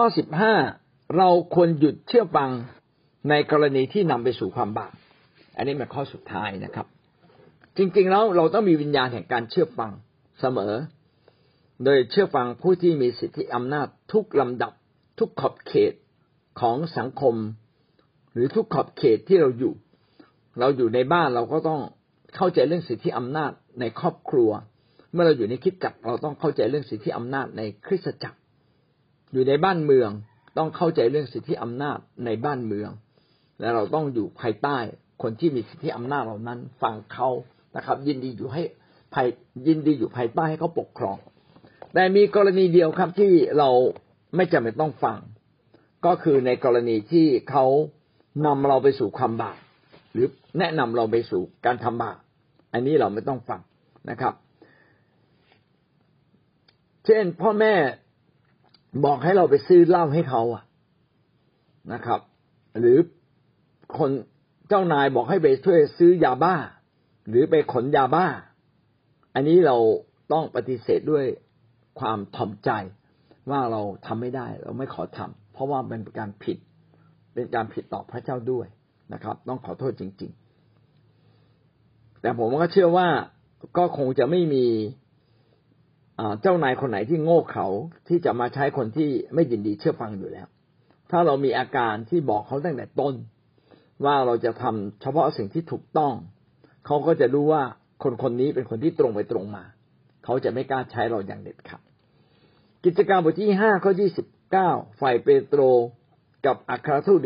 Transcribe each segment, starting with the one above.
ข้อสิบห้าเราควรหยุดเชื่อฟังในกรณีที่นำไปสู่ความบาปอันนี้เป็นข้อสุดท้ายนะครับ จริงๆแล้วเราต้องมีวิญญาณแห่งการเชื่อฟังเสมอ โดยเชื่อฟังผู้ที่มีสิทธิอำนาจทุกลำดับทุกขอบเขตของสังคม หรือทุกขอบเขตที่เราอยู่ เราอยู่ในบ้านเราก็ต้องเข้าใจเรื่องสิทธิอำนาจในครอบครัว เมื่อเราอยู่ในคิดจักรเราต้องเข้าใจเรื่องสิทธิอำนาจในคริสตจักร อยู่ในบ้านเมือง ต้องเข้าใจเรื่องสิทธิอำนาจในบ้านเมือง และเราต้องอยู่ภายใต้คนที่มีสิทธิอำนาจเหล่านั้นฟังเขานะครับ ยินดีอยู่ให้ภายยินดีอยู่ภายใต้ให้เขาปกครอง แต่มีกรณีเดียวครับที่เราไม่จำเป็นต้องฟัง ก็คือในกรณีที่เขานำเราไปสู่ความบาปหรือแนะนำเราไปสู่การทำบาปอันนี้เราไม่ต้องฟังนะครับ เช่นพ่อแม่ บอกให้เราไปซื้อเหล้าให้เขาอะนะครับ หรือคนเจ้านายบอกให้ไปช่วยซื้อยาบ้า หรือไปขนยาบ้า อันนี้เราต้องปฏิเสธด้วยความถ่อมใจว่าเราทำไม่ได้ เราไม่ขอทำเพราะว่าเป็นการผิด เป็นการผิดต่อพระเจ้าด้วยนะครับ ต้องขอโทษจริง ๆ แต่ผมก็เชื่อว่าก็คงจะไม่มี เจ้านายคนไหนที่โง่เขาที่จะมาใช้คนที่ไม่ยินดีเชื่อฟังอยู่แล้ว ถ้าเรามีอาการที่บอกเขาตั้งแต่ต้น ว่าเราจะทำเฉพาะสิ่งที่ถูกต้อง เขาก็จะรู้ว่าคนคนนี้เป็นคนที่ตรงไปตรงมา เขาจะไม่กล้าใช้เราอย่างเด็ดขาดกิจการบทที่ห้าข้อยี่สิบเก้าฝ่ายเปโตรกับอัครทูต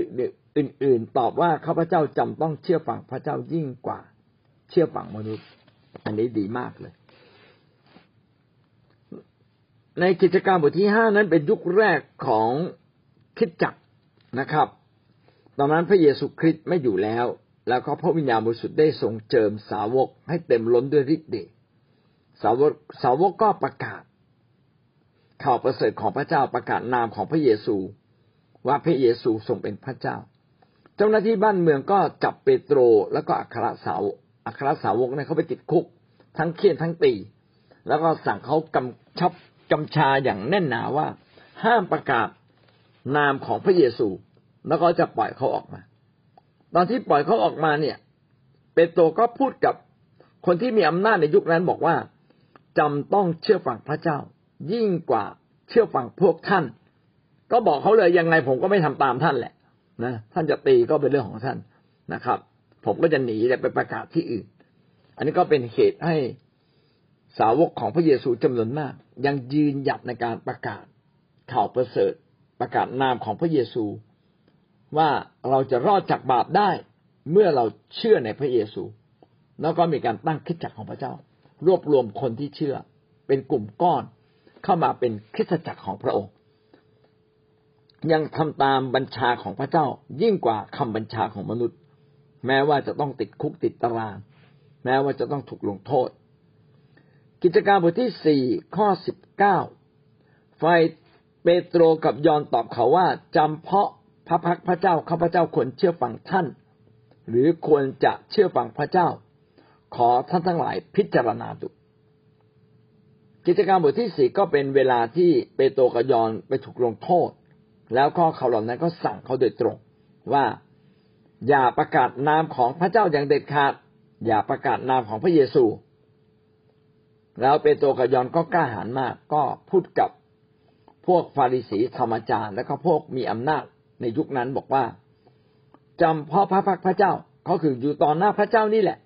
อื่น ๆ ตอบว่าข้าพเจ้าจำต้องเชื่อฟังพระเจ้ายิ่งกว่า เชื่อฟังมนุษย์ อันนี้ดีมากเลย ในกิจการบทที่ห้านั้นเป็นยุคแรกของคิดจักนะครับ ตอนนั้นพระเยซูคริสต์ไม่อยู่แล้ว แล้วก็พระวิญญาณบริสุทธิ์ได้ทรงเจิมสาวกให้เต็มล้นด้วยฤทธิ์เดชสาวกสาวกก็ประกาศ ข่าวประเสริฐของพระเจ้าประกาศนามของพระเยซู ว่าพระเยซูทรงเป็นพระเจ้า เจ้าหน้าที่บ้านเมืองก็จับเปโตรแล้วก็อัครสาวอัครสาวกเนี่ยเขาไปติดคุก ทั้งเคี่ยนทั้งตี แล้วก็สั่งเขากำชับ กำชาอย่างแน่นหนาว่า ห้ามประกาศนามของพระเยซู แล้วก็จะปล่อยเขาออกมา ตอนที่ปล่อยเขาออกมาเนี่ย เปโตรก็พูดกับคนที่มีอำนาจในยุคนั้นบอกว่าจำต้องเชื่อฟังพระเจ้า ยิ่งกว่าเชื่อฟังพวกท่าน ก็บอกเขาเลยยังไงผมก็ไม่ทำตามท่านแหละนะท่านจะตีก็เป็นเรื่องของท่านนะครับ ผมก็จะหนีไปประกาศที่อื่น อันนี้ก็เป็นเหตุให้ สาวกของพระเยซูจำนวนมาก ยังยืนหยัดในการประกาศข่าวประเสริฐประกาศนามของพระเยซู ว่าเราจะรอดจากบาปได้เมื่อเราเชื่อในพระเยซู แล้วก็มีการตั้งคิดจักรของพระเจ้า รวบรวมคนที่เชื่อ เป็นกลุ่มก้อนเข้ามาเป็นคริสตจักรของพระองค์ ยังทำตามบัญชาของพระเจ้ายิ่งกว่าคำบัญชาของมนุษย์ แม้ว่าจะต้องติดคุกติดตาราง แม้ว่าจะต้องถูกลงโทษ กิจการบทที่สี่ข้อสิบเก้าฝ่ายเปโตรกับยอนตอบเขาว่าจำเพาะพระพักพระเจ้าข้าพระเจ้าควรเชื่อฟังท่าน หรือควรจะเชื่อฟังพระเจ้า ขอท่านทั้งหลายพิจารณาดูกิจการบทที่สี่ก็เป็นเวลาที่เปโตรกับยอนไปถูกลงโทษ แล้วก็เขาเหล่านั้นก็สั่งเขาโดยตรง ว่าอย่าประกาศนามของพระเจ้าอย่างเด็ดขาด อย่าประกาศนามของพระเยซู แล้วเปโตรกับยอนก็กล้าหาญมาก ก็พูดกับพวกฟาริสีธรรมจารย์และก็พวกมีอำนาจในยุคนั้นบอกว่าจำพ่อพระพักพระเจ้าเขาคืออยู่ต่อหน้าพระเจ้านี่แหละ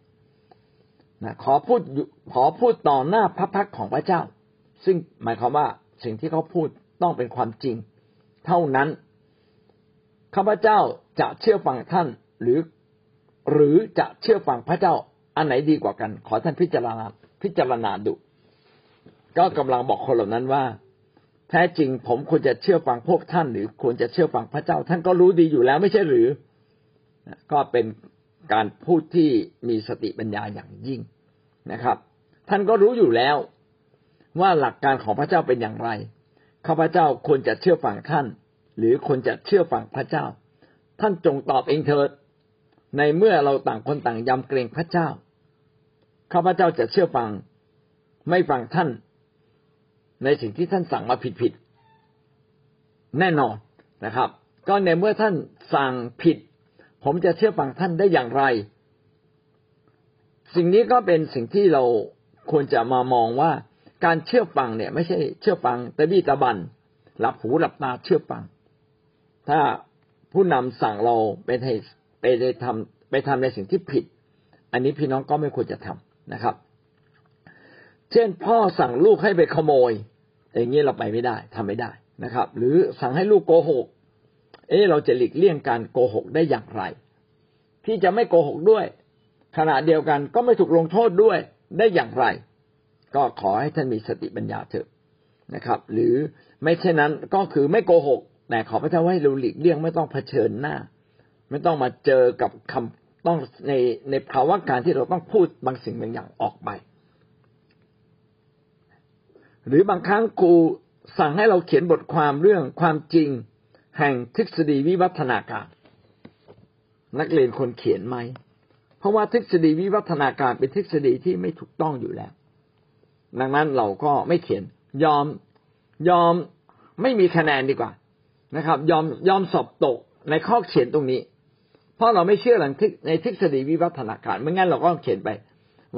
นะขอพูดขอพูดต่อหน้าพระพักของพระเจ้า ซึ่งหมายความว่าสิ่งที่เขาพูดต้องเป็นความจริง เท่านั้นข้าพเจ้าจะเชื่อฟังท่านหรือ หรือจะเชื่อฟังพระเจ้าอันไหนดีกว่ากัน ขอท่านพิจารณา พิจารณาดูก็กำลังบอกคนเหล่านั้นว่า แท้จริงผมควรจะเชื่อฟังพวกท่าน หรือควรจะเชื่อฟังพระเจ้า ท่านก็รู้ดีอยู่แล้วไม่ใช่หรือ ก็เป็นการพูดที่มีสติปัญญาอย่างยิ่งนะครับ ท่านก็รู้อยู่แล้วว่าหลักการของพระเจ้าเป็นอย่างไรข้าพเจ้าควรจะเชื่อฟังท่าน หรือควรจะเชื่อฟังพระเจ้า ท่านจงตอบเองเถิด ในเมื่อเราต่างคนต่างยำเกรงพระเจ้า ข้าพเจ้าจะเชื่อฟัง ไม่ฟังท่าน ในสิ่งที่ท่านสั่งมาผิดผิดแน่นอนนะครับ ก็ในเมื่อท่านสั่งผิด ผมจะเชื่อฟังท่านได้อย่างไร สิ่งนี้ก็เป็นสิ่งที่เราควรจะมามองว่าการเชื่อฟังเนี่ย ไม่ใช่เชื่อฟังต่บี้ตะบัน หลับหูหลับตาเชื่อฟัง ถ้าผู้นำสั่งเราไปให้ไปทำไปทำในสิ่งที่ผิด อันนี้พี่น้องก็ไม่ควรจะทำ นะครับ เช่นพ่อสั่งลูกให้ไปขโมย อย่างนี้เราไปไม่ได้ทำไม่ได้นะครับ หรือสั่งให้ลูกโกหก เอ๊เราจะหลีกเลี่ยงการโกหกได้อย่างไร ที่จะไม่โกหกด้วย ขณะเดียวกันก็ไม่ถูกลงโทษด้วยได้อย่างไร ก็ขอให้ท่านมีสติปัญญาเถอะนะครับ หรือไม่เช่นนั้นก็คือไม่โกหกแต่ขอพระเจ้าให้เราหลีกเลี่ยงไม่ต้องเผชิญหน้า ไม่ต้องมาเจอกับคำ ต้องในในภาวะการที่เราต้องพูดบางสิ่งบางอย่างออกไป หรือบางครั้งครูสั่งให้เราเขียนบทความเรื่องความจริงแห่งทฤษฎีวิวัฒนาการ นักเรียนคนเขียนไหม เพราะว่าทฤษฎีวิวัฒนาการเป็นทฤษฎีที่ไม่ถูกต้องอยู่แล้ว ดังนั้นเราก็ไม่เขียนยอมยอมไม่มีคะแนนดีกว่านะครับ ยอมยอมสอบตกในข้อเขียนตรงนี้ เพราะเราไม่เชื่อหลังในทฤษฎีวิวัฒนาการไม่งั้นเราก็เขียนไป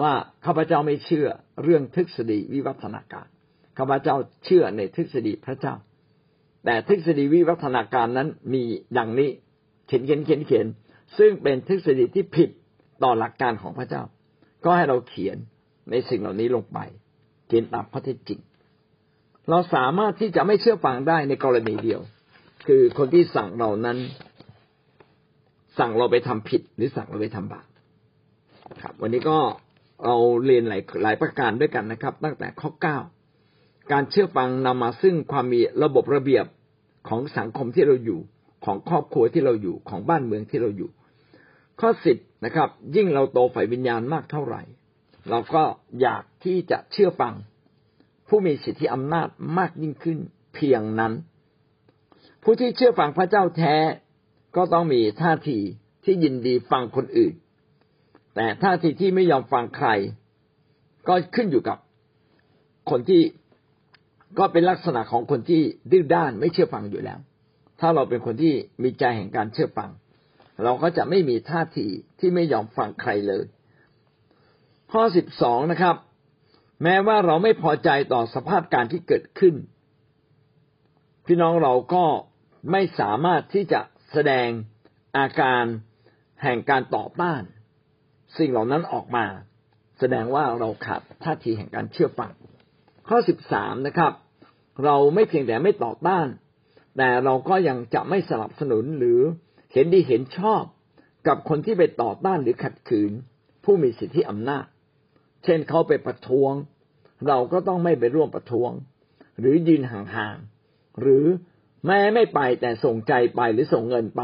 ว่าข้าพเจ้าไม่เชื่อเรื่องทฤษฎีวิวัฒนาการข้าพเจ้าเชื่อในทฤษฎีพระเจ้า แต่ทฤษฎีวิวัฒนาการนั้นมีอย่างนี้เขียนเขียนเขียนเขียนซึ่งเป็นทฤษฎีที่ผิดต่อหลักการของพระเจ้า ก็ให้เราเขียนในสิ่งเหล่านี้ลงไป เขียนตามข้อเท็จจริง เราสามารถที่จะไม่เชื่อฟังได้ในกรณีเดียว คือคนที่สั่งเรานั้น สั่งเราไปทำผิดหรือสั่งเราไปทำบาปครับ วันนี้ก็เราเรียนหลายหลายประการด้วยกันนะครับ ตั้งแต่ข้อเก้าการเชื่อฟังนำมาซึ่งความมีระบบระเบียบของสังคมที่เราอยู่ ของครอบครัวที่เราอยู่ของบ้านเมืองที่เราอยู่ ข้อสิบนะครับ ยิ่งเราโตฝ่ายวิญญาณมากเท่าไหร่ เราก็อยากที่จะเชื่อฟัง ผู้มีสิทธิอำนาจมากยิ่งขึ้น เพียงนั้น ผู้ที่เชื่อฟังพระเจ้าแท้ ก็ต้องมีท่าทีที่ยินดีฟังคนอื่น แต่ท่าทีที่ไม่ยอมฟังใคร ก็ขึ้นอยู่กับคนที่ก็เป็นลักษณะของคนที่ดื้อด้านไม่เชื่อฟังอยู่แล้ว ถ้าเราเป็นคนที่มีใจแห่งการเชื่อฟัง เราก็จะไม่มีท่าทีที่ไม่ยอมฟังใครเลย ข้อสิบสองนะครับ แม้ว่าเราไม่พอใจต่อสภาพการที่เกิดขึ้น พี่น้องเราก็ไม่สามารถที่จะ แสดงอาการแห่งการต่อต้าน สิ่งเหล่านั้นออกมา แสดงว่าเราขาดท่าทีแห่งการเชื่อฟัง ข้อสิบสามนะครับ เราไม่เพียงแต่ไม่ต่อต้าน แต่เราก็ยังจะไม่สนับสนุนหรือเห็นดีเห็นชอบกับคนที่ไปต่อต้านหรือขัดขืน ผู้มีสิทธิอำนาจ เช่นเขาไปประท้วง เราก็ต้องไม่ไปร่วมประท้วง หรือยืนห่างๆหรือ แม้ไม่ไปแต่ส่งใจไปหรือส่งเงินไป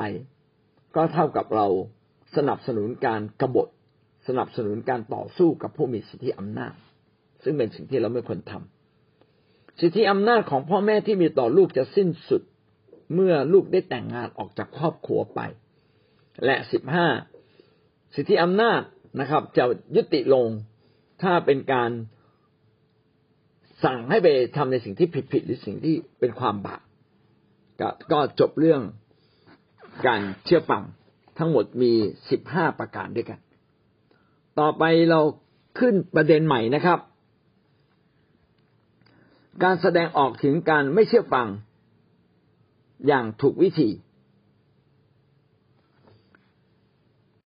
ก็เท่ากับเราสนับสนุนการกรบฏ สนับสนุนการต่อสู้กับผู้มีสิทธิอำนาจ ซึ่งเป็นสิ่งที่เราไม่ควรทำสิทธิอำนาจของพ่อแม่ที่มีต่อลูกจะสิ้นสุด เมื่อลูกได้แต่งงานออกจากครอบครัวไป และสิบห้าสิทธิอำนาจนะครับ จะยุติลงถ้าเป็นการสั่งให้ไปทำในสิ่งที่ผิดๆหรือสิ่งที่เป็นความบาป ก็จบเรื่องการเชื่อฟังทั้งหมดมีสิบห้าประการด้วยกัน ต่อไปเราขึ้นประเด็นใหม่นะครับ การแสดงออกถึงการไม่เชื่อฟังอย่างถูกวิธี